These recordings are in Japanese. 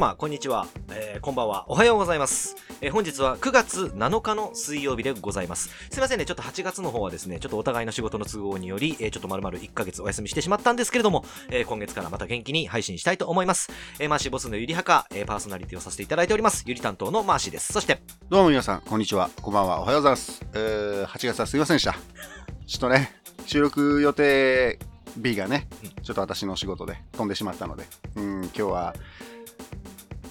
様、こんにちは、えーこんばんは。おはようございます。えー本日は9月7日の水曜日でございます。すいませんね、ちょっと8月の方はですね、ちょっとお互いの仕事の都合により、えーちょっと丸々1ヶ月お休みしてしまったんですけれども、えー今月からまた元気に配信したいと思います。えーマーシーボスのゆりはか、えーパーソナリティをさせていただいております。ゆり担当のマーシーです。そして、どうも皆さん、こんにちは。こんばんは。おはようございます。えー、8月はすいませんでした。ちょっとね、収録予定日がねうん、ちょっと私の仕事で飛んでしまったので、うん、今日は、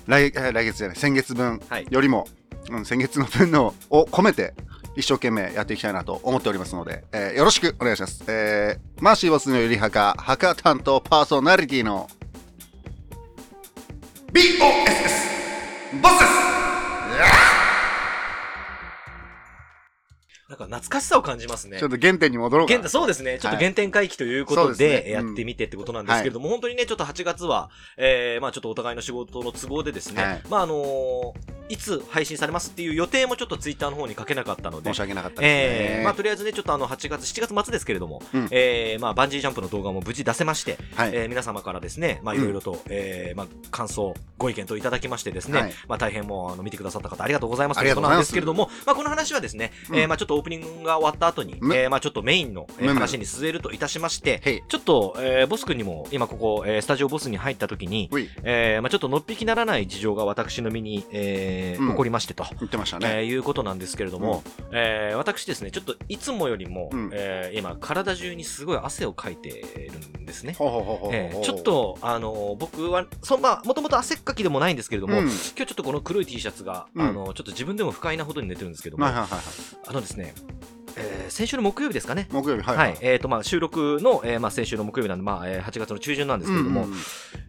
来 えー来月じゃない、先月分はいよりも、うん、先月の分のを込めて、一生懸命やっていきたいなと思っておりますので、えーよろしくお願いします。えー、マーシーボスのゆりはか、はか担当パーソナリティの BOSS! ボスですか懐かしさを感じますね。ちょ。っと原点に戻ろうかそうですね。ちょっとはい原点回帰ということですで、ね。やってみてってことなんですけれども、本当にね、ちょっと8月は、えー、まあちょっとお互いの仕事の都合でですね、はい。まああのーいつ配信されますっていう予定もちょっとツイッターの方に書けなかったので申し、訳なかったですね。えー、まあとりあえずね、ちょっとあの8月、7月末ですけれども、うんえー、まあバンジージャンプの動画も無事出せまして、はい。えー皆様からですね、まあうんいろいろと、えー、まあ感想、ご意見といただきましてですね、はいまあ大変もうあの見てくださった方ありがとうございますあということなんですけれども、まあこの話はですね、えーうんまあちょっとオープニングが終わった後に、むえー、まあちょっとメインの、話に据えるといたしまして。ちょっと、えーボス君にも今ここ、えースタジオボスに入った時に。えーまあちょっとのっぴきならない事情が私の身に、えーうん。起こりましてと。言ってましたね。えーいうことなんですけれども、えー私ですね、ちょっといつもよりも、うん。えー今、体中にすごい汗をかいてるんですね。えーちょっ、と、あのー僕は、そまあ、もともと汗っかきでもないんですけれども、うん。今日ちょっとこの黒い T シャツが、うん。あのーちょっと自分でも不快なほどに寝てるんですけども、はいはいはいはい。あのですね、えー先週の木曜日ですかね。木曜日、はいはい、えっ、と、まあ、収録の、えーまあ、先週の木曜日なんで、まあ、えー8月の中旬なんですけれども、うん。うん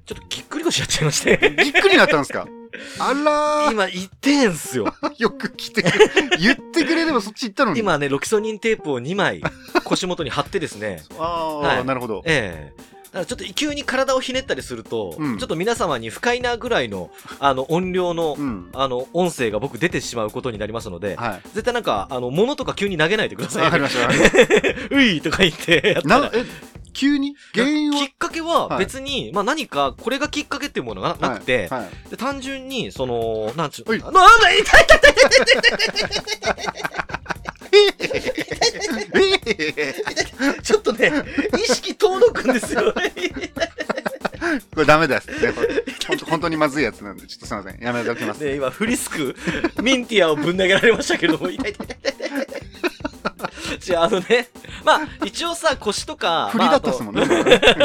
ちょっとぎっくり腰やっちゃいまして、ぎっくりなったんですか？あらー、今、痛えんすよ。よく来てくれ、言ってくれればそっち行ったのに。今ね、ロキソニンテープを2枚、腰元に貼ってですね、ああ、はいなるほど。ええだからちょっと急に体をひねったりすると、うんちょっと皆様に不快なぐらいの、あの、音量の、うん。あの、音声が僕出てしまうことになりますので、はい。絶対なんか、あの、物とか急に投げないでください、わかりましたういとか言ってやったらな、え、急に？原因は？きっかけははい別に、まあ何か、これがきっかけっていうものがななくて、はいはいで単純に、その、なんちゅうなんだ、痛い痛い痛いちょっとね、意識遠のくんですよ。これダメです。本当にまずいやつなんで、ちょっとすいません。やめておきます。で、今、フリスク、ミンティアをぶん投げられましたけども、痛い痛い痛い痛い痛い痛い。違う、あのね、まあ、一応さ、腰とか、振りだったっすもんね。まあ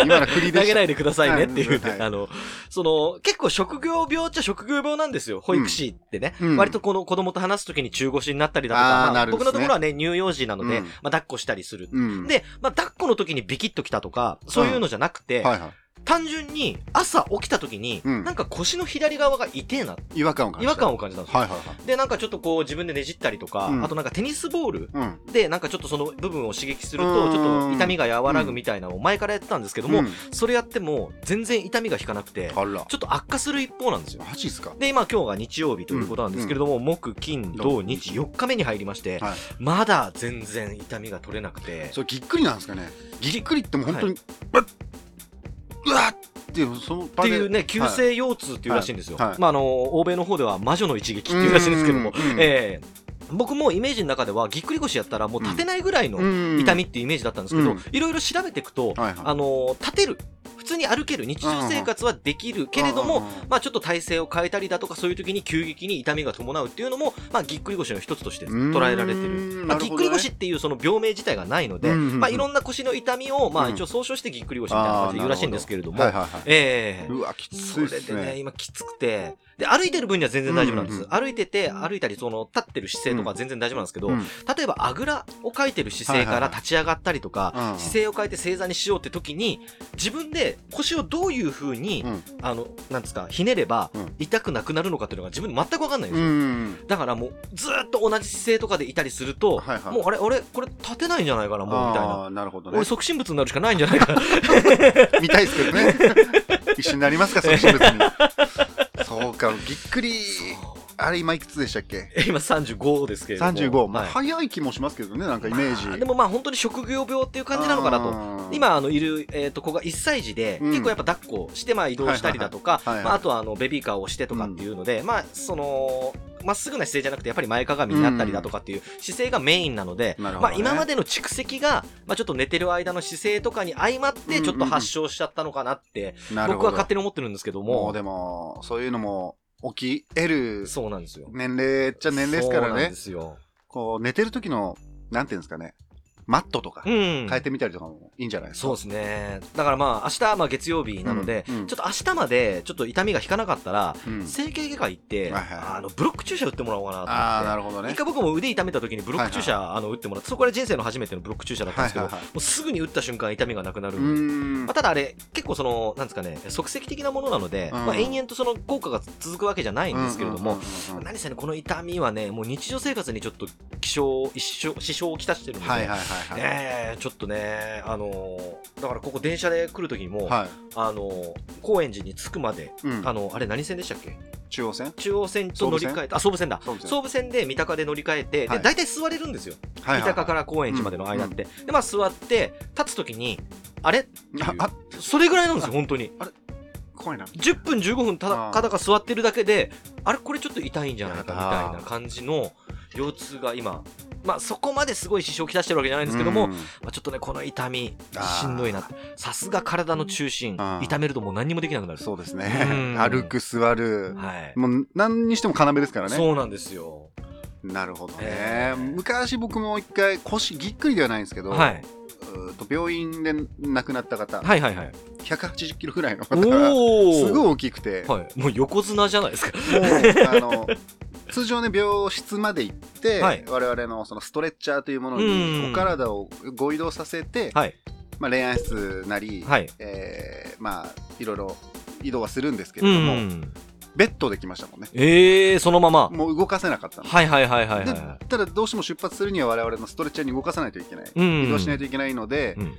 今今の振りあと投げ。ないでくださいねっていうね、はいあの、その、結構職業病っちゃ職業病なんですよ、保育士ってね。うん割とこの子供と話すときに中腰になったりだとか、まあ僕のところはね、乳幼児なので、うんまあ、抱っこしたりする。うん。で、まあ、抱っこの時にビキッときたとか、そういうのじゃなくて、はいは単純に朝起きた時に、うんなんか腰の左側が痛えな、い。違和感を感じた違和感を感じたんですよ。はいはいはい。で、なんかちょっとこう自分でねじったりとか、うんあとなんかテニスボールうん。で、なんかちょっとその部分を刺激するうと、んちょっと痛みが和らぐみたいなのを前からやってたんですけども、うんそれやっても全然痛みが引かなくて、あら。ちょっと悪化する一方なんですよ。マジっすか？で、今今日が日曜日ということなんですけれども、木、金、土、日、4日目に入りまして、はい。まだ全然痛みが取れなくて、それぎっくりなんですかね？ぎっくりってもう本当に、うわっうわっっていう、そのっていうね、急性腰痛っていうらしいんですよ。はい。はい。まあ、あの、欧米の方では魔女の一撃っていうらしいんですけども。ええ僕もイメージの中ではぎっくり腰やったらもう立てないぐらいのうん。痛みっていうイメージだったんですけど、うん。いろいろ調べていくと、はいはい。あの立てる普通に歩ける日常生活はできるけれども、まあちょっと体勢を変えたりだとかそういう時に急激に痛みが伴うっていうのも、まあぎっくり腰の一つとして捉えられてる。うんまあ、ぎっくり腰っていうその病名自体がないので、うんうんうんまあいろんな腰の痛みを、まあうん。一応総称してぎっくり腰みたいな感じで言うらしいんですけれども、はいはいはい。ええ。うわ、きつそれいっすでね、ね。今きつくて、で、歩いてる分には全然大丈夫なんです。うんうん歩いてて、歩いたり、その、立ってる姿勢とかは全然大丈夫なんですけど、うん例えば、あぐらをかいてる姿勢から立ち上がったりとか、うん姿勢を変えて正座にしようって時に、自分で腰をどういう風に、うんあの、なんですか、ひねればうん、痛くなくなるのかっていうのが自分で全くわかんないんでうすよ。ん。だからもう、ずーっと同じ姿勢とかでいたりすると、はいはいもう、あれ、俺、これ立てないんじゃないかな、もう、みたいな。なるほどね俺、。促進物になるしかないんじゃないかな。見たいですけどね。一緒になりますか、その人物に。そうか、びっくり。あれ今いくつでしたっけ？今35ですけれども。35、まあ、はい。早い気もしますけどねなんかイメージ、まあでもまあ本当に職業病っていう感じなのかなと。と今あのいる、えー、と子が1歳児で、うん。結構やっぱ抱っこしてまあ移動したりだとか、はいはいはいはい。まあ、あとはあのベビーカーをしてとかっていうので、まあそのまっすぐな姿勢じゃなくてやっぱり前かがみになったりだとかっていう姿勢がメインなので、まあ、なるほどね。今までの蓄積が、まあ、ちょっと寝てる間の姿勢とかに相まってちょっと発症しちゃったのかなって、なるほど。僕は勝手に思ってるんですけども。もうでもそういうのも起き得るそうなんですよ。年齢っちゃ年齢ですからねそうなんですよ。こう寝てる時のなんていうんですかねマットとかうん。変えてみたりとかもいいんじゃないですか、そうですね。だからまあ、明日、まあ月曜日なので、うんうん。ちょっと明日まで、ちょっと痛みが引かなかったら、うん。整形外科行って、はいはいはい。あの、ブロック注射打ってもらおうかなと思って。ああなるほどね。一回僕も腕痛めた時にブロック注射、あの打ってもらってそこから人生の初めてのブロック注射だったんですけど、はいはいはい。もうすぐに打った瞬間痛みがなくなるまあ、ただあれ結構そのなんですかね即席的なものなので、うん。まあ、延々とその効果が続くわけじゃないんですけれども、うんうんうんうん何せねこの痛みはねもう日常生活にちょっと気象支障をきたしてるので、はいはいはいはい、ねえちょっとねあのーだからここ電車で来る時にも、はい。あのー高円寺に着くまで、うん。あのあれ何線でしたっけ？中央線？中央線と乗り換えてあ総武線だ。総武線。で三鷹で乗り換えて、はい。で大体座れるんですよ、はい三鷹から高円寺までの間って、でまあ座って立つ時にあれ？ああそれぐらいなんですよ本当に。怖いな。10分15分ただあー。ただが座ってるだけであれ？これちょっと痛いんじゃないかみたいな感じの腰痛が今まあそこまですごい支障をきたしてるわけじゃないんですけども、うん。まあ、ちょっとねこの痛みしんどいな。さすが体の中心痛めるともう何にもできなくなる。そうですね。うん。歩く座る。はい、もう何にしても要ですからね。そうなんですよ。なるほどね、えー。昔僕も一回腰ぎっくりではないんですけど、はい。と病院で亡くなった方、はいはいはい。180キロぐらいの方が すごい大きくて、はい、もう横綱じゃないですか。もうあの 通常ね病室まで行って、はい我々のそのストレッチャーというものうんにお体をご移動させて、はい。まあ、恋愛室なり、はい。えーまあいろいろ移動はするんですけうれども、ん。ベッドで来ましたもんねええー、そのまま。もう動かせなかったのはいはいはいはいではただどうしても出発するには我々のストレッチャーに動かさないといけない、うん移動しないといけないのでい。、うん。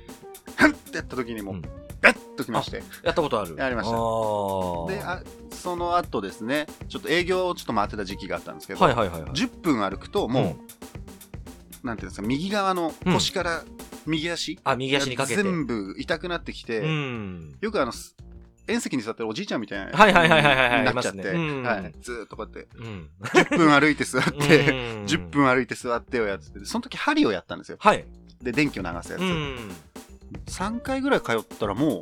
ハンってやった時にもう、うんベッときましてやったことある。やりましたであその後ですねちょっと営業をちょっと回ってた時期があったんですけど、はいはいはいはい。10分歩くともう、なんていうんですか右側の腰から右足、あ、右足にかけて。全部痛くなってきて、うん。よくあのす遠席に座ってるおじいちゃんみたいなはいはいはいはいはいはいなっちゃって、はい、ずーっとこうやってうん。10分歩いて座って、うん10分歩いて座ってをやっててその時針をやったんですよはい。で電気を流すやつ、うん。3回ぐらい通ったらもう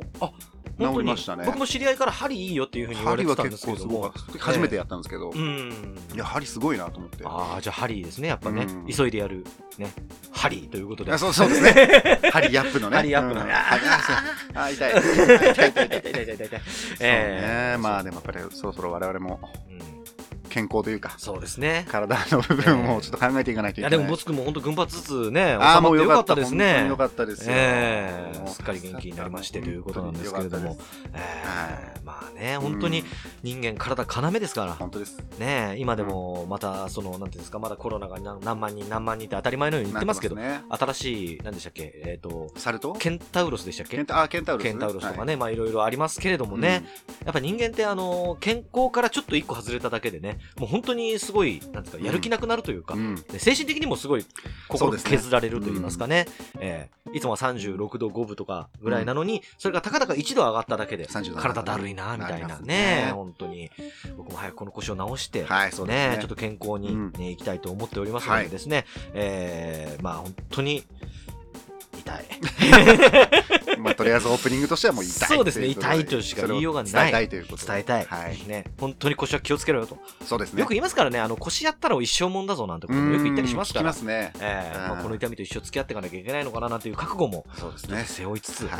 治本当にりましたね僕も知り合いから針いいよっていうふうに言われてたんで結構すけれども初めてやったんですけど、うん。いや針すごいなと思ってああ、じゃあ針ですね、やっぱねうん。急いでやる。ね。針ということで。あそうそうですね針アップのね針アップのね。うん針あそうあ痛い痛い痛い痛い痛い痛い痛い痛い痛い痛い痛い。そうえーねまあでもやっぱりそろそろ我々もうん健康というかそうですね。体の部分をちょっと考えていかないといけない。いやでもボツ君も本当群発ずつね、収ああもうまってよかったですね。本当によかったですええすっかり元気になりましてということなんですけれども。ええまあね、本当にうん人間体要ですから、本当です。ねえ今でもまたその、なんていうんですか、まだコロナが何何万人何万人って当たり前のように言ってますけど、ね。新しい、なんでしたっけ、えっ、と、サルトケンタウロスでしたっけ？ケンタあケンタウロス。ケンタウロスとかね、ね、まあいろいろありますけれどもね、やっぱ人間ってあの、健康からちょっと一個外れただけでね、もう本当にすごい、なんですか、やる気なくなるというか、うん。精神的にもすごい心削られると言いますかね、えーいつもは36度5分とかぐらいなのに、それがたかだか1度上がっただけで、37度。体だるいな、みたいなねね。本当に。僕も早くこの腰を直して、はいそうですね。ちょっと健康に、うん。ね、いきたいと思っておりますのでですね、えーまあ本当に、痛い。まあとりあえずオープニングとしてはもう痛いそうですね痛いとしか言いようがない。伝えたいということで。伝えたい。はい。ね。本当に腰は気をつけろよと。そうですね。よく言いますからね、あの腰やったら一生もんだぞなんてこともよく言ったりしますから。きますね。ええうん。まあ、この痛みと一生付き合っていかなきゃいけないのかななんていう覚悟もそうですね。背負いつつ、は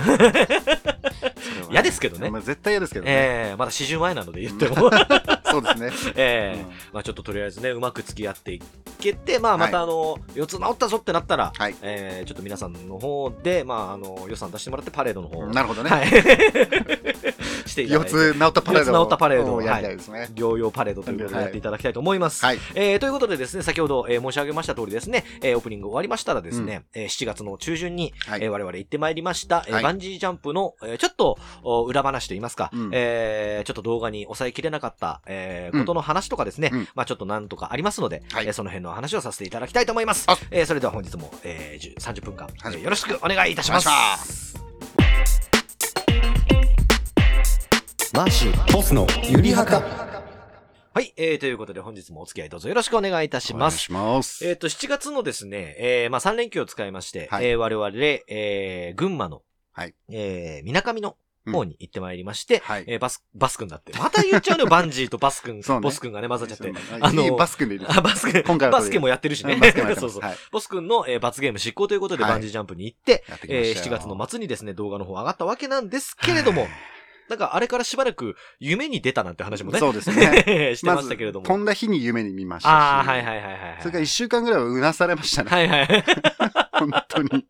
い。嫌ですけどね。まあ絶対嫌ですけどね。ええまだ40前なので言っても、そうですね。ええ。うん。まあ、ちょっととりあえずねうまく付き合っていけて、まあ、またあの、四つ治ったぞってなったら、はい。ええちょっと皆さんの方で、まあ、あの予算出してもらってパレードの方を、なるほどね。はい、していた四だいて。つ治ったパレード四つ治ったパレードをやりたいですね。療養パレードということでやっていただきたいと思います。はい。えーということでですね、先ほど、えー申し上げました通りですね、えーオープニング終わりましたらですね、えー7月の中旬に、はい。えー我々行ってまいりました、えーはい。バンジージャンプの、えーちょっとお裏話といいますか、うん。えーちょっと動画に抑えきれなかった、ええーことの話とかですね、うんまあちょっとなんとかありますので、はいえーその辺の話をさせていただきたいと思いますあ。えーそれでは本日も、えー、10 30分間、はいえーよろしくお願いいたします。マーシーボスのゆりはかはい、えー、ということで本日もお付き合いどうぞよろしくお願いいたします。お願いします。えっ、と、7月のですね、えー、まあ3連休を使いまして、はいえー我々、えー、群馬の、はいえー、みなかみの方に行ってまいりまして、はいえーバス、バス君だって。また言っちゃうのよ、バンジーとバス君、ボス君がね、混ざっちゃって。ああのの、バス君でいいですあ、バス君、今回はバスケもやってるしね。そうそう。ボス君の、えー罰ゲーム執行ということではいバンジージャンプに行って、やってきまえーしたよ7月の末にですね、動画の方上がったわけなんですけれども、なんかあれからしばらく夢に出たなんて話もね、そうですね。してましたけれども。飛んだ日に夢に見ましたし。ああ、はいはいはいはいはい。それから一週間ぐらいはうなされましたね。はいはい。本当に。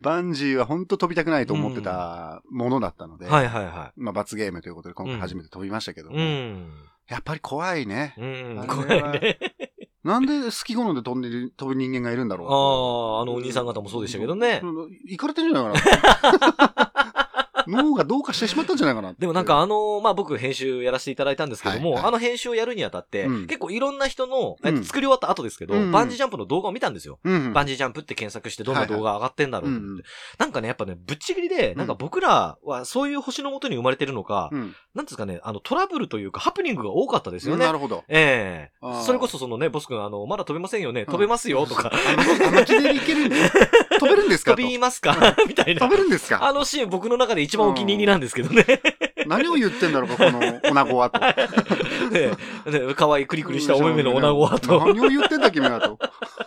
えバンジーは本当飛びたくないと思ってたものだったので。ーはいはいはまあ罰ゲームということで今回初めて飛びましたけど。うん。やっぱり怖いね。うん。あ怖いね。なんで好き好んで飛んでる、飛ぶ人間がいるんだろう。ああ、あのお兄さん方もそうでしたけどね。行かれてるんじゃないかな。脳がどうかしてしまったんじゃないかな。でもなんかあの、まあ、僕編集やらせていただいたんですけども、はい。はいあの編集をやるにあたって、うん。結構いろんな人の、えっとうん。作り終わった後ですけど、うん。うんバンジージャンプの動画を見たんですよ。うん、バンジージャンプって検索してどんな動画上がってんだろうって。うんうんなんかね、やっぱね、ぶっちぎりで、なんか僕らはそういう星のもとに生まれてるのか、うん。なんですかね、あのトラブルというかハプニングが多かったですよね。なるほど。ええ。あー。それこそそのね、ボス君、あの、まだ飛べませんよね、ん。飛べますよとか、あの、あの気でいけるんで、飛べるんですかと。飛びますか？みたいな。飛。べるんですか？あのシーン僕の中で一番お気に入りなんですけどね。何を言ってんだろうか、この女子はと。ねね可愛いクリクリしたお目目の女子はと。何を言ってんだ君はと。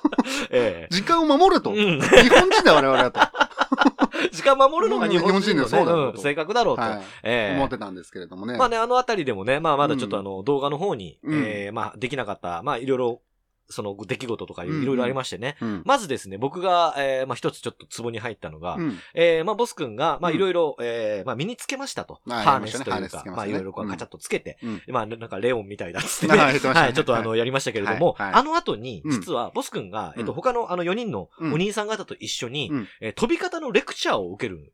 え時間を守れと。えうん日本人だ我々はと。時間守るのが日本人の,、ねそうだん性格だろうと。はい。ええ思ってたんですけれどもね。まあね、あのあたりでもね、まあまだちょっとうんあの動画の方に、うんええまあできなかった、まあいろいろ、その出来事とかいうんうんろいろありましてね。うん。まずですね、僕が、えーまあ一つちょっとツボに入ったのが、うん。えー、まあ、ボス君が、まあ、うんいろいろ、えー、まあ、身につけましたと。はいハーネスというかまあ、いろいろこう、カチャッとつけて、うんまあ、なんか、レオンみたいだっつってね。はいちょっとあの、やりましたけれども、あの後に、うん実は、ボス君が、えっと、うん他のあの4人のうんお兄さん方と一緒に、うんえー飛び方のレクチャーを受ける。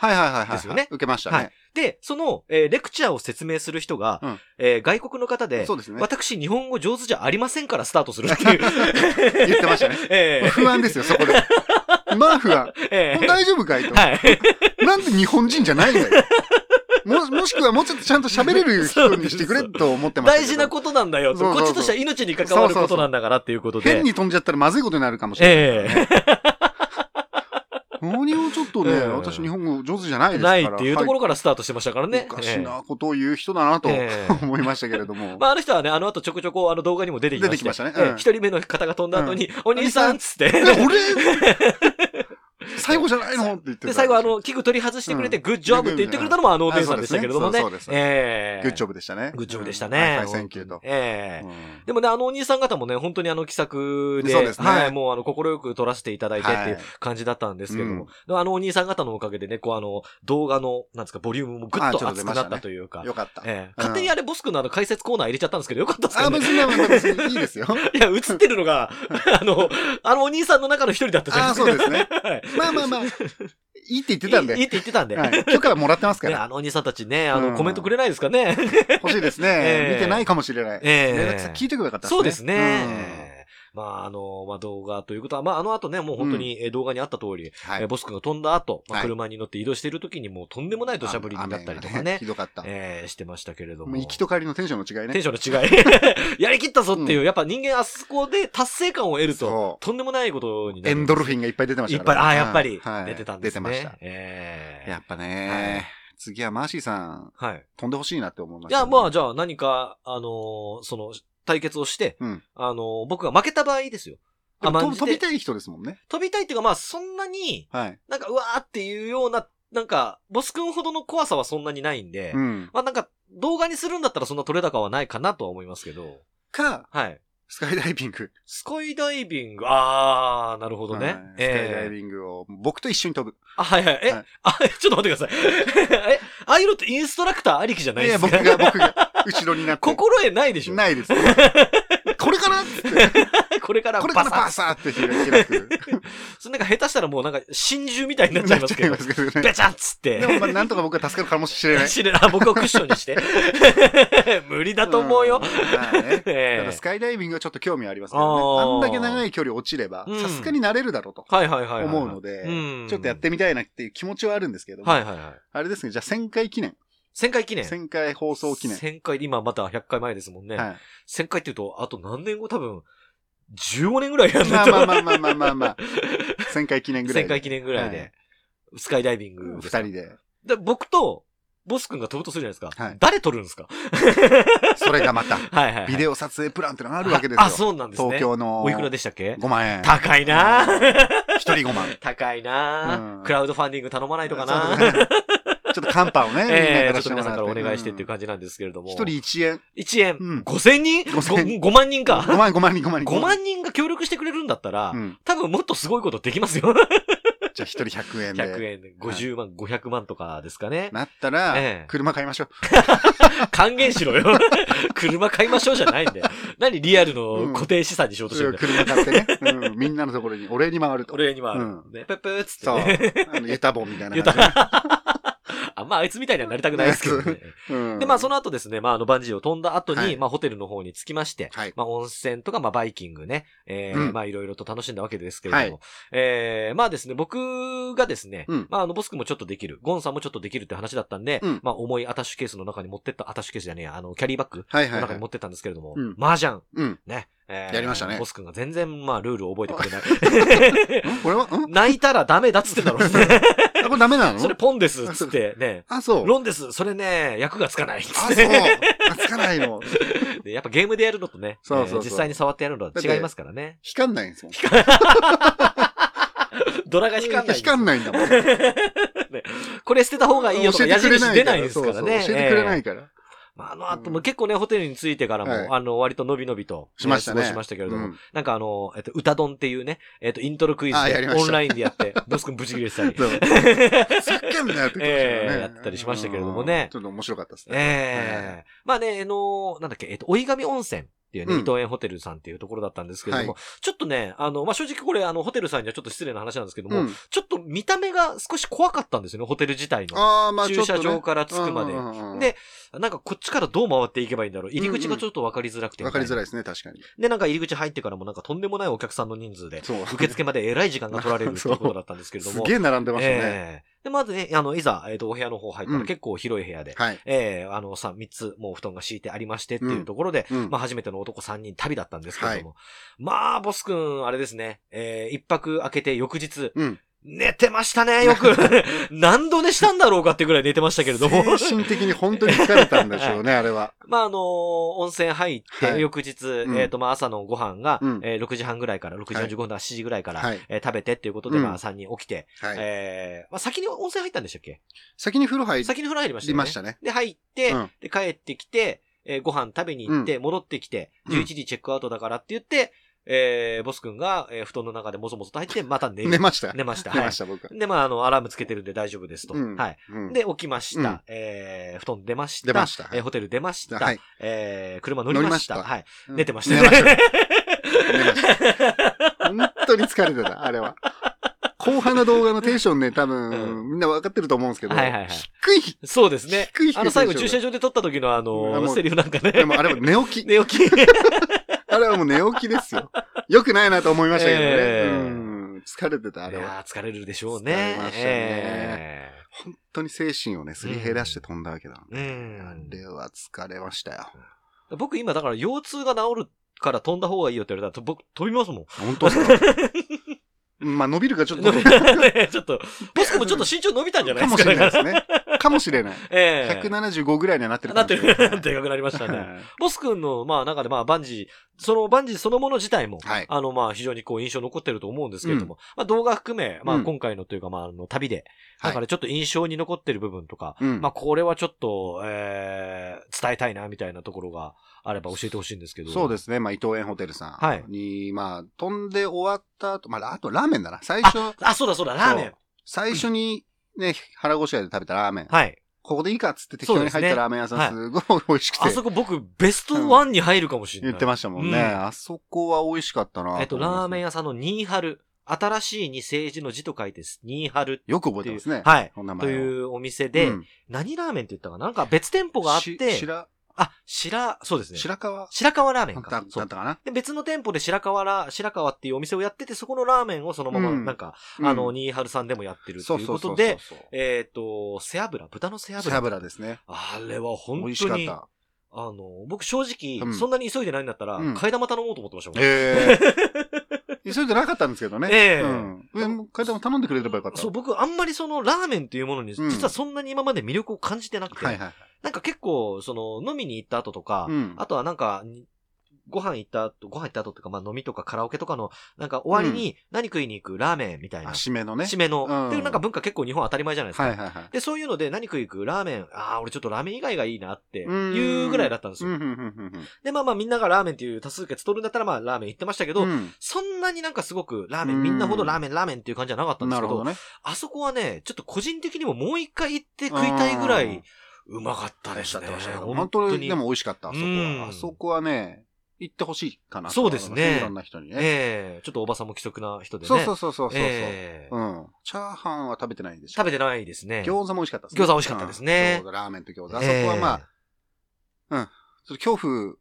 はいはいはいはい。ですよね受けましたはねい。で、その、えーレクチャーを説明する人が、うんえー外国の方で、そうですね。私、日本語上手じゃありませんからスタートするっていう。言ってましたね。えー不安ですよ、そこで。まあ不安。えー大丈夫かいと。はい。なんで日本人じゃないんだよ。も、もしくはもうちょっとちゃんと喋れる人にしてくれと思ってました。大事なことなんだよこっちとしては命に関わることなんだからっていうことで。変に飛んじゃったらまずいことになるかもしれない。ええ何をちょっとね、ええ私日本語上手じゃないですかなら。いっていうところからスタートしてましたからね。はいおかしなことを言う人だなとええ 思いましたけれども。まあ、あの人はね、あの後ちょこちょこあの動画にも出てきまして。出てきましたねええうん一人目の方が飛んだ後に、お兄さんっつって。え俺？最後じゃないの？って言ってたで、最後あの、器具取り外してくれて、 Good job って言ってくれたのもあのお姉さんでしたけれどもね。あそうです。ねええ。 Good job でしたね。 Good job でしたうん。ね。はいはい、 Thank you と。ええ。うん。でもね、あのお兄さん方もね、本当にあの気さくで、はい、もうあの、快く撮らせていただいてっていうはい。感じだったんですけども、あのお兄さん方のおかげでね、こうあの、動画の、なんですか、ボリュームもぐっと厚くなったというか、よかった。ええ。うん。勝手にあれボス君のあの解説コーナー入れちゃったんですけど、よかったですねあ別にいいですよ。いや、映ってるのが、あの、あのお兄さんの中の一人だったじゃあないですか。そうですね。まあまあ、いいって言ってたんで。いいって言ってたんで。はい。許可はもらってますかね、ら。あのお兄さんたちね、あの、うんコメントくれないですかね。欲しいですね。ええ見てないかもしれない。ええ連絡先聞いてくればよかったですね。そうですね。まあ、あの、まあ、動画ということは、まあ、あの後ね、もう本当にえー動画にあった通り、うん。はいえー。ボス君が飛んだ後、まあ、はい車に乗って移動している時にもうとんでもない土砂降りになったりとか雨がねひ、どかった。えーしてましたけれども。もう行きと帰りのテンションの違いね。テンションの違い。やりきったぞっていう、やっぱ人間あそこで達成感を得るととんでもないことになエる。ンドルフィンがいっぱい出てましいっぱい、たから。ああ、やっぱりはい出てたんですね。出てました。ええやっぱはいね、次はマーシーさん、はい。飛んでほしいなって思いまいや、した。まあ、じゃあ何か、あのーその、対決をして、うんあのー僕が負けた場合ですよ。飛びたい人ですもんね。飛びたいっていうか、まあ、そんなに、はい。なんか、うわーっていうような、なんか、ボス君ほどの怖さはそんなにないんで、うん。まあなんか、動画にするんだったらそんな取れ高はないかなとは思いますけど、か、はい。スカイダイビング。スカイダイビング、あー、なるほどね。はいスカイダイええビングを僕と一緒に飛ぶ。あ、はいはい。え、はいあ、ちょっと待ってください。え、ああいうのってインストラクターありきじゃないいや、ですか？僕が、僕が、後ろになって。心得ないでしょないです。これかなって。これからこれからバサーって開く。そそれなんか下手したらもうなんか真珠みたいになっちゃいますけどけどね。べちゃっつって。でも、まあ、なんとか僕は助かるかもしれない。知れあ僕をクッションにして。無理だと思うよ。んまあね。ええただスカイダイビングはちょっと興味ありますけどね。あんだけ長い距離落ちればう、んさすがになれるだろうとはいはいはいはい。思うのでうん、ちょっとやってみたいなっていう気持ちはあるんですけどもはいはいはい。あれですね、じゃあ1000回記念。1000回記念。1000回放送記念。1000回、今また100回前ですもんね。はい。1000回って言うと、あと何年後？多分、15年ぐらいやんま。あまあまあまあまあまあまあ。1000回記念ぐらい1000で。回記念ぐらいはで、スカイダイビング二人で。で、僕と、ボス君が飛ぶとするじゃないですか。はい誰撮るんですか？それがまた、はいはいはい。ビデオ撮影プランってのがあるわけですよ。あ、そうなんですね。東京の。おいくらでしたっけ？5万円。高いなぁ一人5万。高いなぁうんクラウドファンディング頼まないとかなちょっとカンパをね、ええみんなちょっと皆さんからお願いしてっていう感感じなんですけれども。一人1円。1円。うん5000人？5000人 5, 万人か。5万、5万人、5万人。5万人が協力してくれるんだったら、うん。多分もっとすごいことできますよ。じゃあ一人100円で。100円で50万、500万とかですかね。なったらええ、車買いましょう。還元しろよ。車買いましょうじゃないんで。何リアルうんの固定資産にしようとしてるんだよ。車買ってね。うん。みんなのところにお礼に回ると。俺には、うんね、ペップーっつってそうね。。あの、ユタボンみたいな言う感じで。た。ああいつみたいにはなりたくないですけどね。うんで、まあその後ですね、まああのバンジーを飛んだ後に、はいまあホテルの方に着きまして、はい。まあ温泉とか、まあバイキングね、えーうんまあいろいろと楽しんだわけですけれども、はいえーまあですね、僕がですね、うんまああのボス君もちょっとできる、ゴンさんもちょっとできるって話だったんで、うんまあ重いアタッシュケースの中に持ってった、アタッシュケースじゃねえや、あのキャリーバッグの中に持。ってったんですけれども、うん麻雀、うん。ね、えーやりましたねボス君が全然まあルールを覚えてくれない。ん？これはん？泣いたらダメだっつってんだろうね。あこれダメなの？それポンですっつって ね、あ、そう。ロンです、それね、役がつかないっつあ、そうつかないの。でやっぱゲームでやるのとね、そうそうそうえー実際に触ってやるのは違いますからね。光んないんですもん。ドラが光んない。光んないんだもん。これ捨てた方がいいよとか矢印出ないんですからね。教えてくれなえいから。ーまあ、あの後も結構ね、ホテルに着いてからも、はい。あの、割と伸び伸びと、しましたね。過ごしましたけれども、うん。なんかあの、えっと、歌丼っていうね、えっと、イントロクイズであやりました。オンラインでやって、ボス君ブチ切れてたり。そう。叫んでやって ええやったりしましたけれどもね。うん。ちょっと面白かったですね。ええまあね、あのなんだっけ、えっと、追い神温泉っていうね、うん伊藤園ホテルさんっていうところだったんですけれども、はちょっとね、あの、まあ、正直これ、あの、ホテルさんにはちょっと失礼な話なんですけども、うんちょっと見た目が少し怖かったんですよね、ホテル自体の。ああ、まあね駐車場から着くまでで、なんかこっちからどう回っていけばいいんだろう？入り口がちょっと分かりづらくてわかりづらいい。ですね、確かに。で、なんか入り口入ってからもなんかとんでもないお客さんの人数で。受付までえらい時間が取られるっていうことだったんですけれども。すげえ並んでましたね。ええで、まずね、あの、いざ、えっ、と、お部屋の方入ったうんら結構広い部屋で、はい。ええあの、さ、三つ、もう布団が敷いてありましてっていうところで、うんまあ、初めての男三人旅だったんですけれども。まあ、ボス君、あれですね、えー一泊明けて翌日、うん。寝てましたね、よく。何度寝したんだろうかってぐらい寝てましたけれども。精神的に本当に疲れたんでしょうね、あれは。まあ、あの温泉入って、はい翌日、んえっ、と、まあ、朝のご飯が、うんえー6時半ぐらいから、6時45分から7時ぐらいから、はいえー食べてっていうことで、うんまあ、3人起きて、はい。えーまあ、先に温泉入ったんでしたっけ？先に風呂入先に風呂入りましたよね。りましたね。で、入って、うんで、帰ってきて、えーご飯食べに行って、戻ってきて、うん11時チェックアウトだからって言って、えーボス君が、えー布団の中でもぞもぞと入って、また寝る。寝ました。寝ました。寝ました、僕は。はい。で、まあ、あの、アラームつけてるんで大丈夫ですと。うんはい。うんで、起きました。うんえー布団出ました。出ましたはいえーホテル出ました。はい。えー車乗りました。はい。うん寝てました寝ました。寝ました。本当に疲れてた、あれは。後半の動画のテンションね、多う分、みんな分かってると思うんですけど、はいはいはい低い。そうですね低い低。いあの、最後駐車場で撮った時のあの、もうセリフなんかね。でもあれは寝起き。寝起き。あれはもう寝起きですよ。よくないなと思いましたけどね。ええうん疲れてた、あいれは。疲れるでしょうね。疲れましたねえ本当に精神をね、すり減らして飛んだわけだ。ーうんあれは疲れましたよ。僕今だから腰痛が治るから飛んだ方がいいよって言われたら僕飛びますもん。本当ですか？まあ伸びるかちょっと、ね ちょっと、ボス君もちょっと身長伸びたんじゃないですか？かもしれないですね。かもしれない。ええ175ぐらいにはなってるなってかもしれない。る。でかくなりましたね。はいボス君の、まあ、中で、まあ、バンジー、そのバンジーそのもの自体も、はいあの、まあ、非常にこう、印象残ってると思うんですけれども、まあ、動画含め、まあ、うん今回のというか、まあ、あの、旅で、はいだからちょっと印象に残ってる部分とか、うんまあ、これはちょっと、えー、伝えたいな、みたいなところがあれば教えてほしいんですけど。。そうですすね。まあ、伊藤園ホテルさはいんに、まあ、飛んで終わった後、まあ、あとラーメンだな。最初、あ、そうだそうだ、ラーメン。最初にね、腹ごしらえで食べたラーメン。はい。ここでいいかっつって適当に入ったラーメン屋さん、すごい美味しくてあそこ僕、ベストワンに入るかもしれない。言ってましたもんね。うんあそこは美味しかったな。えっと、ラーメン屋。屋さんのニーハル。新しいに政治の字と書いて、ニーハルよく覚えてますね。はい。というお店で、うん何ラーメンって言ったかな？なんか別店舗があっ、して白、あ、白、そうですね。白川白川ラーメンだだ。かそうったかなで、別の店舗で白川ら、白川っていうお店をやってて、そこのラーメンをそのまま、うんなんか、うんあの、ニーハルさんでもやってるっていうことで、えっ、と、背脂、豚の背脂。背脂ですね。あれは本当に、美味しかった。あの、僕正直、うんそんなに急いでないんだったら、うん替え玉頼もうと思ってましたもん。ええ 急いでなかったんですけどね。ええうん。上も階段も頼んでくれればよかった。そう、僕あんまりそのラーメンっていうものに、うん実はそんなに今まで魅力を感じてなくて、はいはい。なんか結構、その、飲みに行った後とか、うんあとはなんか、にご飯行った後、ご飯行った後っていうか、まあ飲みとかカラオケとかの、なんか終わりに何食いに行くラーメンみたいな。あ、締めのね。締めの。うんっていうなんか文化結構日本当たり前じゃないですか。はいはいはい。で、そういうので何食い行くラーメン、ああ、俺ちょっとラーメン以外がいいなってうんいうぐらいだったんですよ。で、まあまあみんながラーメンっていう多数決取るんだったらまあラーメン行ってましたけど、うんそんなになんかすごくラーメン、うんみんなほどラーメン、ラーメンっていう感じじゃなかったんですけど、どね。あそこはね、ちょっと個人的にももう一回行って食いたいぐらい、うまかったですね。本当にでも美味しかった、あそこうんは。あそこはね、行ってほしいかなとそうですねいろんな人にね。ええちょっとおばさんも気色な人でね。そうそうそうそうそう。ええうん。チャーハンは食べてないんでしょ食べてないですね。餃子も美味しかったです餃子美味しかったですねうんラーメンと餃子。あそこはまあ、あ、ちょっと恐怖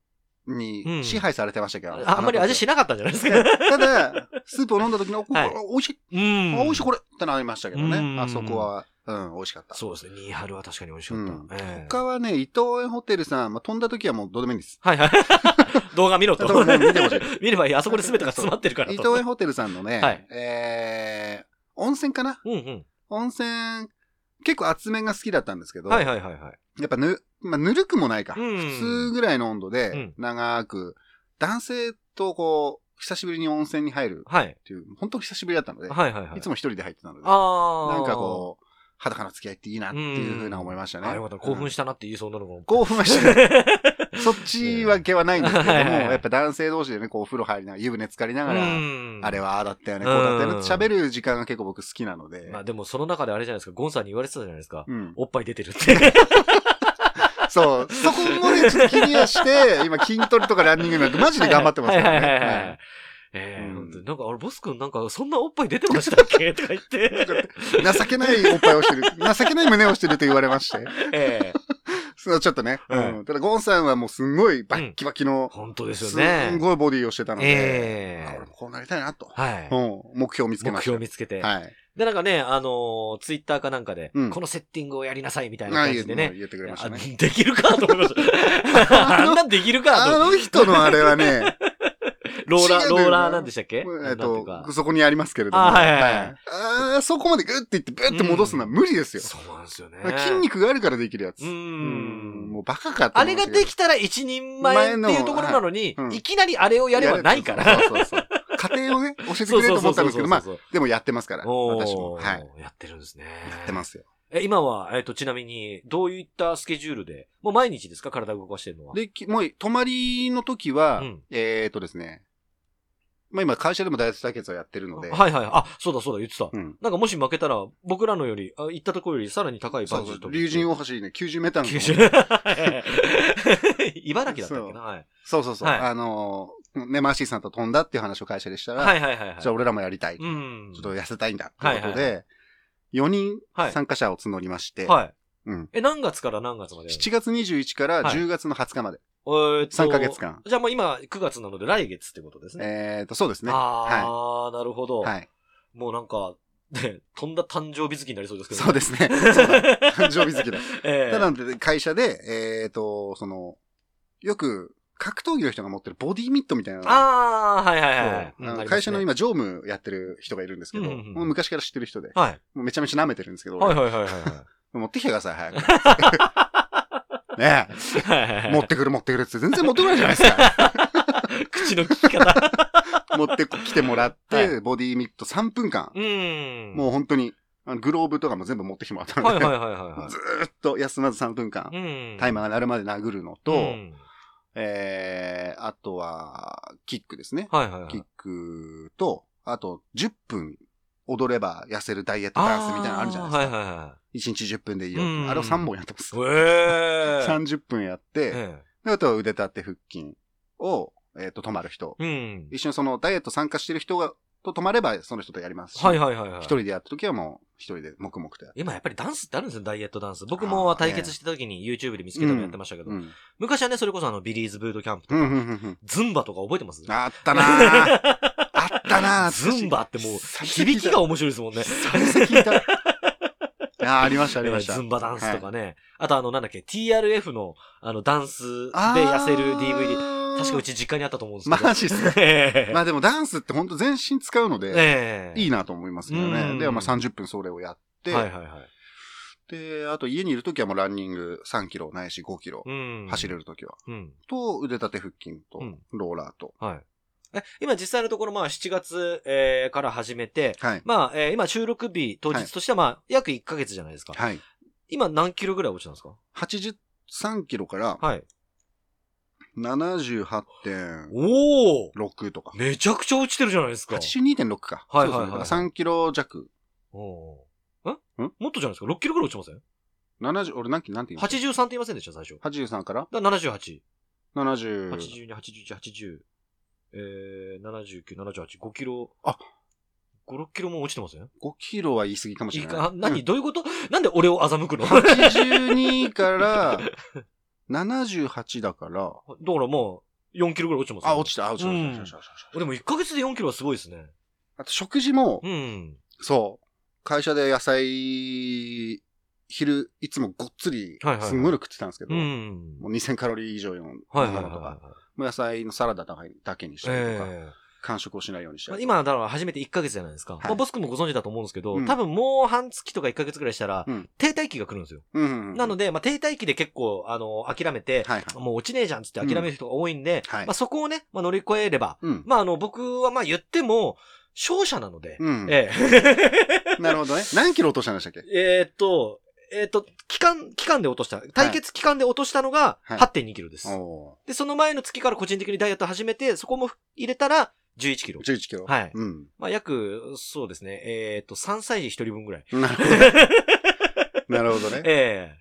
に支配されてましたけど。あんまり味しなかったんじゃないですか？ただ、スープを飲んだ時の、こはいれ美味しい、うんあ美味しいこれってなりましたけどうんね。あそこは、うん、美味しかった。そうですね。ニーハルは確かに美味しかった。うんええ他はね、伊藤園ホテルさん、まあ、飛んだ時はもうどうでもいいんです。はいはい。動画見ろと。動画見てほしい 見ればいい。あそこで全てが詰まってるからと。伊藤園ホテルさんのね、はいえー、温泉かな？うんうん。温泉、結構厚めが好きだったんですけど、はいはいはいはい。やっぱぬ、まあ、ぬるくもないか。うん普通ぐらいの温度うでん、長く、男性とこう、久しぶりに温泉に入るはい。っていう、本当に久しぶりだったので、はいはいはい。いつも一人で入ってたので、ああ。なんかこう、裸の付き合いっていいなっていうふうな思いましたね。あよかった。興奮したなって言いそうなのも。興奮はしてない。そっちわけはないんですけども、やっぱ男性同士でね、こうお風呂入りながら、湯船浸かりながら、うんあれはああだったよね、こうだったよね喋る時間が結構僕好きなので、まあでもその中であれじゃないですか、ゴンさんに言われてたじゃないですか。うん。おっぱい出てるって。そう、そこもね、ちょっと気にはして、今筋トレとかランニングなんてマジで頑張ってますからねい。ええうん本当になんか、あれ、ボス君なんか、そんなおっぱい出てましたっけ？とか言って。はい情けないおっぱいをしてる、情けない胸をしてると言われまして。ええそうちょっとね、はいうん。ただ、ゴンさんはもうすんごいバッキバキの、本当ですすよね。んごいボディをしてたので、ええあ俺もこうなりたいなと。はい。うん、目標を見つけ目ました。標を見つけて。はい。で、なんかね、あのーツイッターかなんかで、うんこのセッティングをやりなさいみたいな感じでね。言ってくれましたあね。できるかと思いました。あんなんできるかあと。の人のあれはね、ローラー、ローラーなんでしたっけ？えっと、そこにありますけれども。あはいはいはいあーそこまでグッていって、ブッて戻すのは無理ですよ。そうなんですよね。筋肉があるからできるやつ。うーんもうバカかとあれができたら一人前っていうところなのに、いきなりあれをやればないから。そうそうそう。家庭をね、教えてくれると思ったんですけど、まあ、でもやってますから、私も。はい。やってるんですね。やってますよ。え、今は、えっ、と、ちなみに、どういったスケジュールで、もう毎日ですか体を動かしてるのは。で、きもう、泊まりの時は、うんえーとですね、まあ今会社でも大学対決をやってるので、はいはい。あ、そうだそうだ、言ってた。うん。なんかもし負けたら、僕らのより、あ行ったところよりさらに高いバそうそうッジと。竜神大橋ね、90メーターのとこ九州。茨城だったっけな？はい。そうそうそう。はいあのー、ね、マーシーさんと飛んだっていう話を会社でしたら、はいはいはいはい。じゃあ俺らもやりたい。ちょうん。っと痩せたいんだ。ということはいはいで、4人はい参加者を募りまして、はい。うん。え、何月から何月まで？7月21からはい10月の20日まで、えーっと3ヶ月間。じゃあもう今9月なので来月ってことですね。えーと、そうですね。あはあ、なるほど。い。はい。もうなんか、ね、飛んだ誕生日月になりそうですけど、そうですね。誕生日好きだ。ええただで、会社で、えーと、その、よく、格闘技の人が持ってるボディミットみたいなのああ、はいはいはい会社の、今、常務やってる人がいるんですけど、もう昔から知ってる人で、ますねもうめちゃめちゃ舐めてるんですけど、はい。はい俺はいはいはいはい。持ってきてください、早く。ねえ、持ってくる持ってくるって全然持ってこないじゃないですか。口の利き方。持ってきてもらって、はボディミット3分間、うん。もう本当に、あのグローブとかも全部持ってきてもらったので。ずーっと休まず3分間、うん。タイマーが鳴るまで殴るのと、うんえー、あとは、キックですね。はいはいはい。キックと、あと、10分踊れば痩せるダイエットダンスみたいなのあるじゃないですか。あーはいはいは1日10分でいいよ。うんあれを3本やってます。い。ええ30分やって、えであとは腕立て腹筋を、えっ、と、止まる人。えうん。一緒にそのダイエット参加してる人が、と止まればその人とやりますし、はいはいはいはい。一人でやった時はもう一人で黙々とや。今やっぱりダンスってあるんですよ、ダイエットダンス。僕も対決してた時に YouTube で見つけたのやってましたけど、うん。昔はね、それこそあの、ビリーズブートキャンプとか、うんうんうんうん。ズンバとか覚えてます？あったなぁ。あったなぁ。ズンバってもう、響きが面白いですもんね。久々聞いた。あーありました、ありました。ズンバダンスとかね。あとあの、なんだっけ、TRF の、あの、ダンスで痩せる DVD。確かうち。ち実家にあったと思うんですけど。マジっすね。ええまあでもダンスって本当全身使うので、ええいいなと思いますけどうんね。で、まあ30分それをやって、はいはいはい。で、あと家にいるときはもうランニング3キロないし5キロうん。走れるときは。うん。と、腕立て腹筋とうん、ローラーと。はい。え、今実際のところまあ7月、えーから始めて、はい。まあ、えー今収録日当日としてはまあ、約1ヶ月じゃないですか。はい。今何キロぐらい落ちたんですか？83キロからはい。78.6おおとか。めちゃくちゃ落ちてるじゃないですか。82.6か。はいはいはいそうですね3キロ弱。おーえ？ん？もっとじゃないですか ?6 キロぐらい落ちません？70、俺何キロ、なんて言うの ?83 って言いませんでした、最初。83から？だから78。70。82、81、80、えー、79、78、5キロ。あ。5、6キロも落ちてません？5キロは言い過ぎかもしいいれない。か、何、うん。どういうこと？なんで俺を欺くの？だか82から 78だから、らもう、4キロぐらい落ちてますよ。あ、落ちた、あ、落ちた、うん。落ちた、落ちた。落ちた。でも1ヶ月で4キロはすごいですね。あと食事も、うん。そう、会社で野菜、昼、いつもごっつりはいはいはい、すんごいの食ってたんですけど、うん。もう2000カロリー以上のもはいはいはいのとか、はい。野菜のサラダだけにしたりとか、え完食をしないようにしたり。え今、だから初めて1ヶ月じゃないですか。いまあ、ボス君もご存知だと思うんですけど、うん多分もう半月とか1ヶ月ぐらいしたら、うん停滞期が来るんですよ。うんうんうんなので、まあ、停滞期で結構、あの、諦めて、はいはい。もう落ちねえじゃんっつって諦める人が多いんで、はいまあ、そこをね、まあ、乗り越えれば、うん。まあ、あの、僕はまあ言っても、勝者なので、うん。え なるほどね。何キロ落としたんでしたっけ？ええーっと、えーっと、期間、期間で落とした、対決期間で落としたのがはい8.2キロです。おで、その前の月から個人的にダイエット始めて、そこも入れたら11キロー。11キロ。はいうん。まあ、約、そうですね、えーっと、3歳児1人分ぐらい。なるほど。なるほどね。え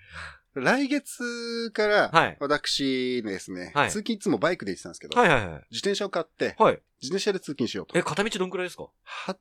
来月から、はい私ですね、はい通勤いつもバイクで行ってたんですけど、えはいはいはい。自転車を買って、はい。自転車で通勤しようと。え、片道どんくらいですか？8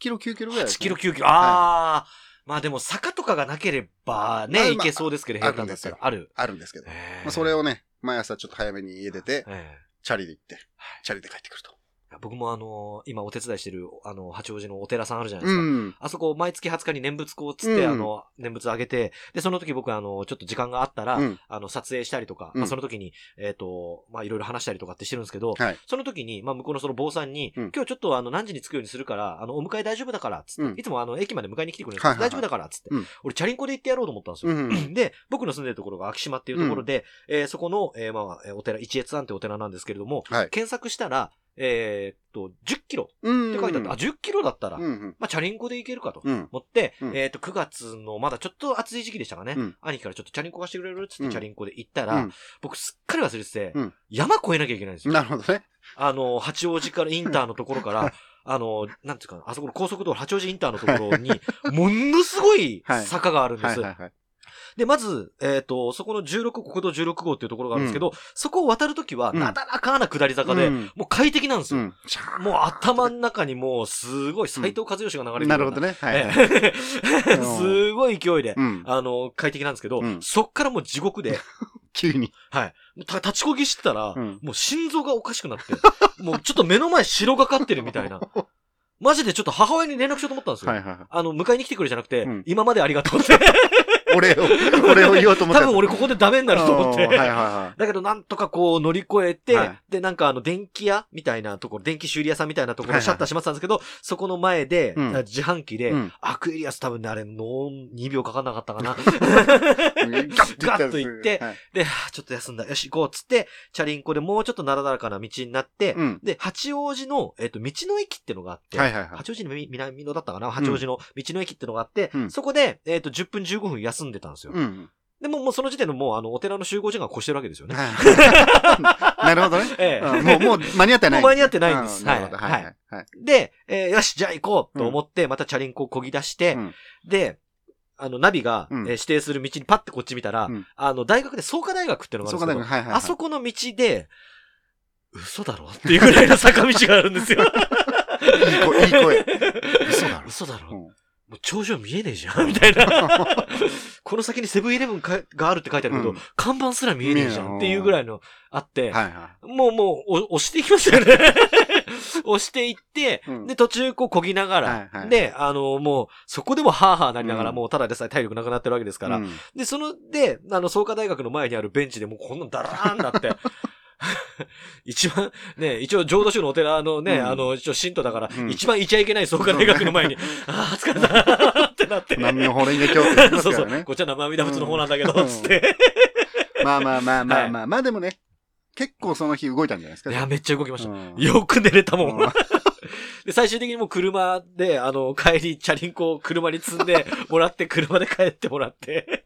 キロ、9キロぐらいです、8キロ、ね。9キロ。ああ、まあでも坂とかがなければね、まあまあいけそうですけど、あ平坦だったら。ある。あるんですけど。えーまあ、それをね、毎朝ちょっと早めに家出て、えチャリで行って、チャリで帰ってくると。え僕もあのー今お手伝いしてる、あの、八王子のお寺さんあるじゃないですか。うん。あそこ、毎月20日に念仏こうつって、うんあの、念仏あげて、で、その時僕、あの、ちょっと時間があったら、うん。あの、撮影したりとか、うんまあ、その時に、えっ、と、まあ、いろいろ話したりとかってしてるんですけど、はい。その時に、まあ、向こうのその坊さんに、うん今日ちょっとあの、何時に着くようにするから、あの、お迎え大丈夫だから、つって、うんいつもあの、駅まで迎えに来てくれるんです、はいはいはい大丈夫だから、つって、うん俺、チャリンコで行ってやろうと思ったんですよ。うん。で、僕の住んでるところが秋島っていうところで、えーそこの、えーまあ、えーお寺、一越庵ってお寺なんですけれども、はい。検索したら、えーっと、10キロうん。って書いてあって、あ、10キロだったら、うんうん。まあ、チャリンコで行けるかと。うん。思って、うんえっ、と、9月の、まだちょっと暑い時期でしたかね。うん兄貴からちょっとチャリンコ貸してくれる？っつってうんチャリンコで行ったら、うん僕すっかり忘れてて、うん山越えなきゃいけないんですよ。なるほどね。あの、八王子からインターのところから、あの、なんていうかな、あそこの高速道路、八王子インターのところに、ものすごいはい坂があるんです。はいはいはい。で、まず、えっ、と、そこの16、国道16号っていうところがあるんですけど、そこを渡るときは、うんなだらかな下り坂で、うんもう快適なんですよ。うん。もう頭の中にもう、すごい斎藤和義が流れてるなるほどね。はい。ええ すごい勢いで、うん。あの、快適なんですけど、うんそっからもう地獄で、急に。はい。立ちこぎしてたら、うんもう心臓がおかしくなって、もうちょっと目の前白がかってるみたいな。マジでちょっと母親に連絡しようと思ったんですよ。はいはいはい。あの、迎えに来てくれじゃなくて、うん今までありがとうって。俺を、俺を言おうと思った。多分俺ここでダメになると思って。うんはいはいはだけどなんとかこう乗り越えて、はいで、なんかあの電気屋みたいなところ、電気修理屋さんみたいなところはいはいでシャッター閉まってたんですけど、そこの前で、うん自販機で、い。うん。アクエリアス多分ね、あれ、ノー2秒かかんなかったかな。ガッガッと行ってはいで、はあちょっと休んだ。よし、行こうっつって、チャリンコでもうちょっとなだらかな道になって、うん。で、八王子の、えっ、と、道の駅ってのがあって、はいはいはい。八王子のみ南野だったかな？八王子の道の駅ってのがあって、うんそこで、えっ、と、10分15分休んでたんですよ。うん。でも、もうその時点でもう、あの、お寺の集合時間が越してるわけですよね。は いなるほどね。ええうんもう、もう間に合ってない。もう間に合ってないんです。ははいいはいはい。で、えーよし、じゃあ行こうと思って、またチャリンコを漕ぎ出して、うんで、あの、ナビが、指定する道にパッてこっち見たら、うんあの、大学で創価大学っていうのがあるんですけど、はいはいはい。あそこの道で、嘘だろっていうぐらいの坂道があるんですよ。声、いい声。嘘だろ。嘘だろ。うんもう頂上見えねえじゃん。みたいな。この先にセブンイレブンかがあるって書いてあるけど、うん。看板すら見えねえじゃんっていうぐらいのあって、はいはもうもうお押していきますよね。押していって、うん。で、途中こう漕ぎながら、はいはい。で、あの、もう、そこでもハーハーなりながら、うん。もうただでさえ体力なくなってるわけですい。から、うん。で、その、で、あの、創価大学の前にあるベンチでもうこんなのダラーンなって、一番、ね、一応浄土宗のお寺のね、うんあの、一応信徒だから、うん一番いちゃいけない創価大学の前に、ああ、疲れたってなって。南のホレンゲ教って言ってます そうそう。こっちは生阿弥陀仏の方なんだけど、うんつって。まあまあまあまあまあ、まあでもね、結構その日動いたんじゃないですか。いや、めっちゃ動きました。うんよく寝れたもんで、最終的にもう車で、あの、帰り、チャリンコを車に積んでもらって、車で帰ってもらって、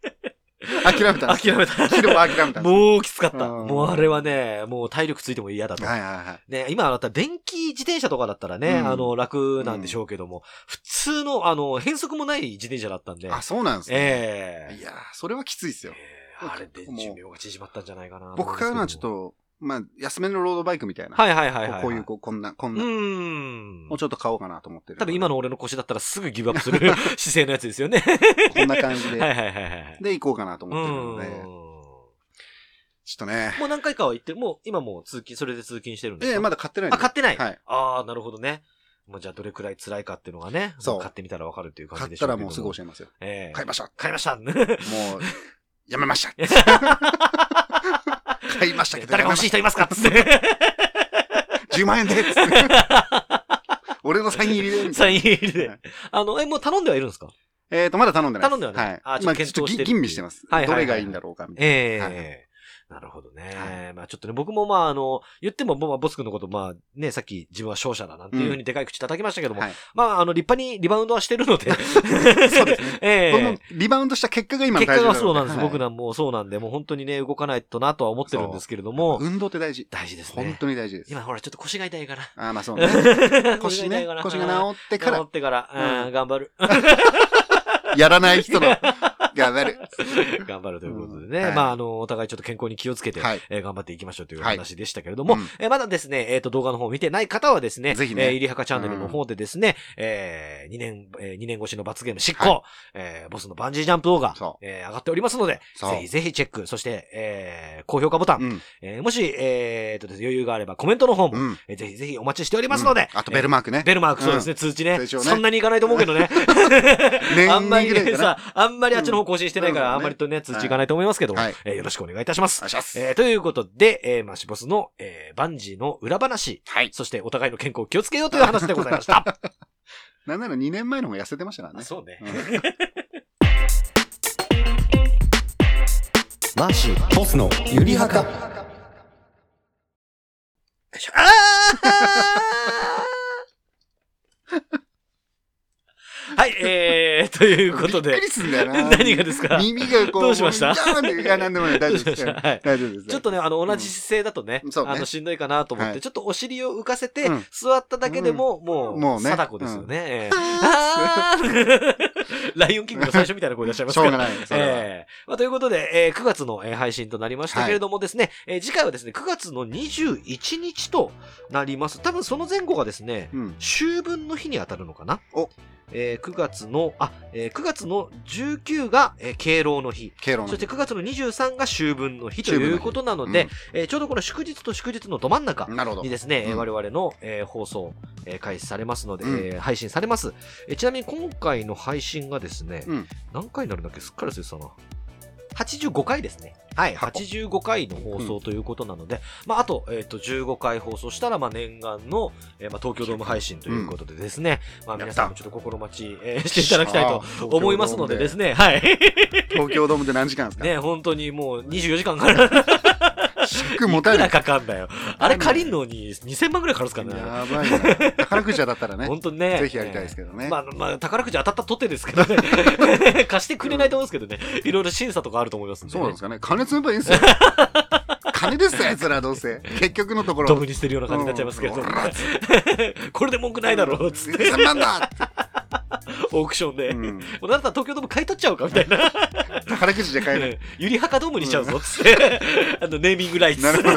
諦めた。諦めた。昼も諦めた。もうきつかった。うんもうあれはね、もう体力ついても嫌だと。はいはいはい。ね、今だったら電気自転車とかだったらね、うんあの、楽なんでしょうけども、普通の、あの、変速もない自転車だったんで、あ、そうなんですね。ええいやー、それはきついですよ。ええあれで寿命が縮まったんじゃないかな。僕からのはちょっと、まあ、安めのロードバイクみたいな。はいはいはいはい。こういう、こう、こんな、こんうな、ん。もうちょっと買おうかなと思ってる。多分今の俺の腰だったらすぐギブアップする 姿勢のやつですよね。こんな感じはいで、はいはいはい。で、行こうかなとう思ってるので、ん。ちょっとね。もう何回かは行ってる。もう今もう通勤、それで通勤してるんですか？ええ、まだ買ってないあ、買ってない。はい。ああ、なるほどね。もうじゃあどれくらい辛いかっていうのがね、そうも買ってみたらわかるっていう感買じでしょうけどったらもうすぐ教えますよ。ええ買いました。買いました。もう、やめました。買いましたけど、誰か欲しい人いますか？つって。10万円でつって俺のサイン入りで。サイン入りで。はい。あの、え、もう頼んではいるんですか？えっと、まだ頼んでない頼んではない。はい。あちょっとまあ検討して吟味してます。はいどれがいいんだろうか、みたいええ。はいなるほどね。はまあちょっとね、僕もまああの、言っても、まあボス君のこと、まあね、さっき自分は勝者だなんていうふうにでかい口叩きましたけども、はいまああの、立派にリバウンドはしてるので。そうですね。ええ僕もリバウンドした結果が今の結果がそうなんです。はい僕なんもそうなんで、もう本当にね、動かないとなとは思ってるんですけれども、運動って大事。大事です本ね。当に大事です。今ほら、ちょっと腰が痛いから。ああ、まあそうね。腰ね。腰が治ってから治ってから、うんうん頑張る。やらない人の、頑張る。頑張るということでね。うん。はい。まあ、あの、お互いちょっと健康に気をつけて、はい。えー頑張っていきましょうというはい話でしたけれども、うんえーまだですね、えっ、と、動画の方を見てない方はですね、ぜひね。えー、いりはかチャンネルの方でですね、えー、2年、えー、2年越しの罰ゲーム執行、はえー、ボスのバンジージャンプ動画そ、えー、上がっておりますので、ぜひぜひチェック、そして、えー、高評価ボタン、うん。えー、もし、えー、とですね、余裕があればコメントの方も、うん。えーぜひぜひお待ちしておりますので、うん。あとベルマークね。ベルマーク、そうですね、通知ね。ね。そんなにいかないと思うけどね。年あんまりさ、あんまりあっちの方更新してないから、うんあんまりとね、通知いかないと思いますけども、はいえーよろしくお願いいたします。えーということで、えーマシボスの、えーバンジーの裏話、はい。そしてお互いの健康を気をつけようという話でございました。なんなら2年前の方が痩せてましたからね。そうね。うん マーシーボスのゆりはかあーはい、えー、ということで。びっくり、すんだよな。何がですか？耳がこう。どうしました？いや、なんでもない。大丈夫です。はい。大丈夫です。ちょっとね、あの、同じ姿勢だとね、あの、しんどいかなと思って、はい。ちょっとお尻を浮かせて、うん。座っただけでも、もう、もうね。貞子ですよね。ええ。あー。ライオンキングの最初みたいな声出しちゃいますしょうがない。ええ。まあ、ということで、えー9月の、えー配信となりましたけれどもですね、えー次回はですね、9月の21日となります。多分その前後がですね、うん。秋分の日に当たるのかな？おえー9月の、あ、えー9月の19が、えー敬老の日。敬老のそして9月の23が秋分の日ということなので、えーちょうどこの祝日と祝日のど真ん中に。ですね、えーうん我々の、えー放送、えー開始されますので、うんえー配信されます、えーちなみに今回の配信がですね、うん。何回になるんだっけ？すっかり忘れてたな。85回ですね。はい、箱。85回の放送ということなので、まあ、あと、えっ、と、15回放送したら、まあ、念願の、えーまあ、東京ドーム配信ということでですね、まあ、皆さんもちょっと心待ち、えーしていただきたいと 思いますのでですね。ね、はい。東京ドーム。で何時間ですか？ね、本当にもう24時間から、尺持たない。いくらかかんだよ。あれ借りんのに2000万ぐらいかかるんですからね。やばいな。宝くじ屋だったらね。本当にね。ぜひやりたいですけどね。まあ、まあ、宝くじ当たったとてですけどね。貸してくれないと思うんですけどね。いろいろ審査とかあると思いますんで、ね。そうなんですかね。金積めばいいんですよ。金ですよ、奴らどうせ。結局のところ。ドブに捨てるような感じになっちゃいますけど、これで文句ないだろうつって、1000万だオークションで。うもうんだったら東京ドーム買い取っちゃおうかみたいな。宝くじで買える。ゆりはかドームにしちゃうぞつって。あの、ネーミングライツ。なるほど。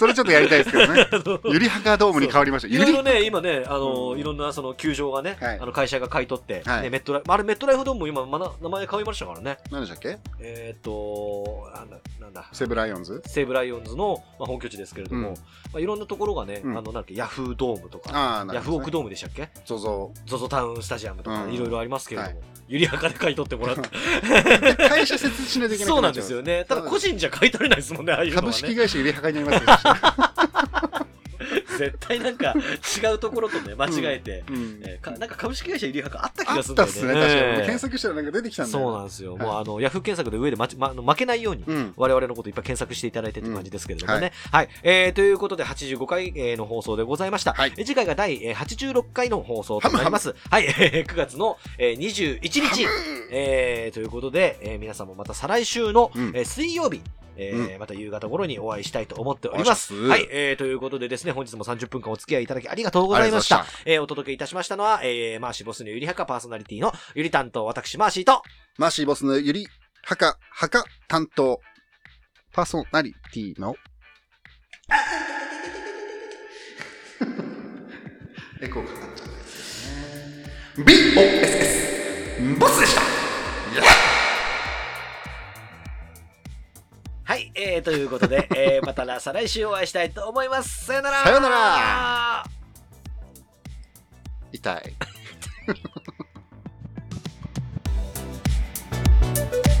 それちょっとやりたいですけどね。ゆりはかドームに変わりました。ゆりいろいろね、今ね、あの、うんいろんなその球場がね、はいあの会社が買い取って、はいね、メットライフ、あれメットライフドームも今、名前変わりましたからね。何でしたっけ？えっ、と、なんだ、なんだ。セブライオンズ？西武ライオンズの、まあ、本拠地ですけれども、うんまあ、いろんなところがね、うんあの、なんだっけ、ヤフードームとか、ヤフオク。ドームでしたっけ？ゾゾ。ゾゾタウンスタジアムとか、うんいろいろありますけれども、はゆりはかで買い取ってもらって。会社設置しないといけないそうなんですよね。ただ個人じゃ買い取れないですもんね、ああいう株式ね。会社ゆりはかになりますよ。絶対なんか違うところとね、間違えて、うんえーかなんか株式会社ゆりはかあった気あがするんだよね。ね、確かに。ええ検索したらなんか出てきたんだよ。そうなんですよ。はいもうあの、ヤフー検索で上でまち、ま、負けないように、うん。我々のこといっぱい検索していただいてって感じですけれどもね。うんはい。えー、ということで、85回、えーの放送でございました。はいえー次回が第、えー86回の放送となります。はい。えー9月の、えー21日、えーということで、えー皆さんもまた再来週の、水曜日、えーうまた夕方頃にお会いしたいと思っております。はい。えー、ということでですね、本日も30分間お付き合いいただきありがとうございました。えーお届けいたしましたのは、えー、マーシーボスのゆりはかパーソナリティのゆり担当、私、マーシーと、マーシーボスのゆりはか、はか担当、パーソナリティの、エコーかかっちゃうんですよね。BOSS! ボスでしたはい、えー、ということで、えー、また再来週お会いしたいと思います。さよならさよなら痛い。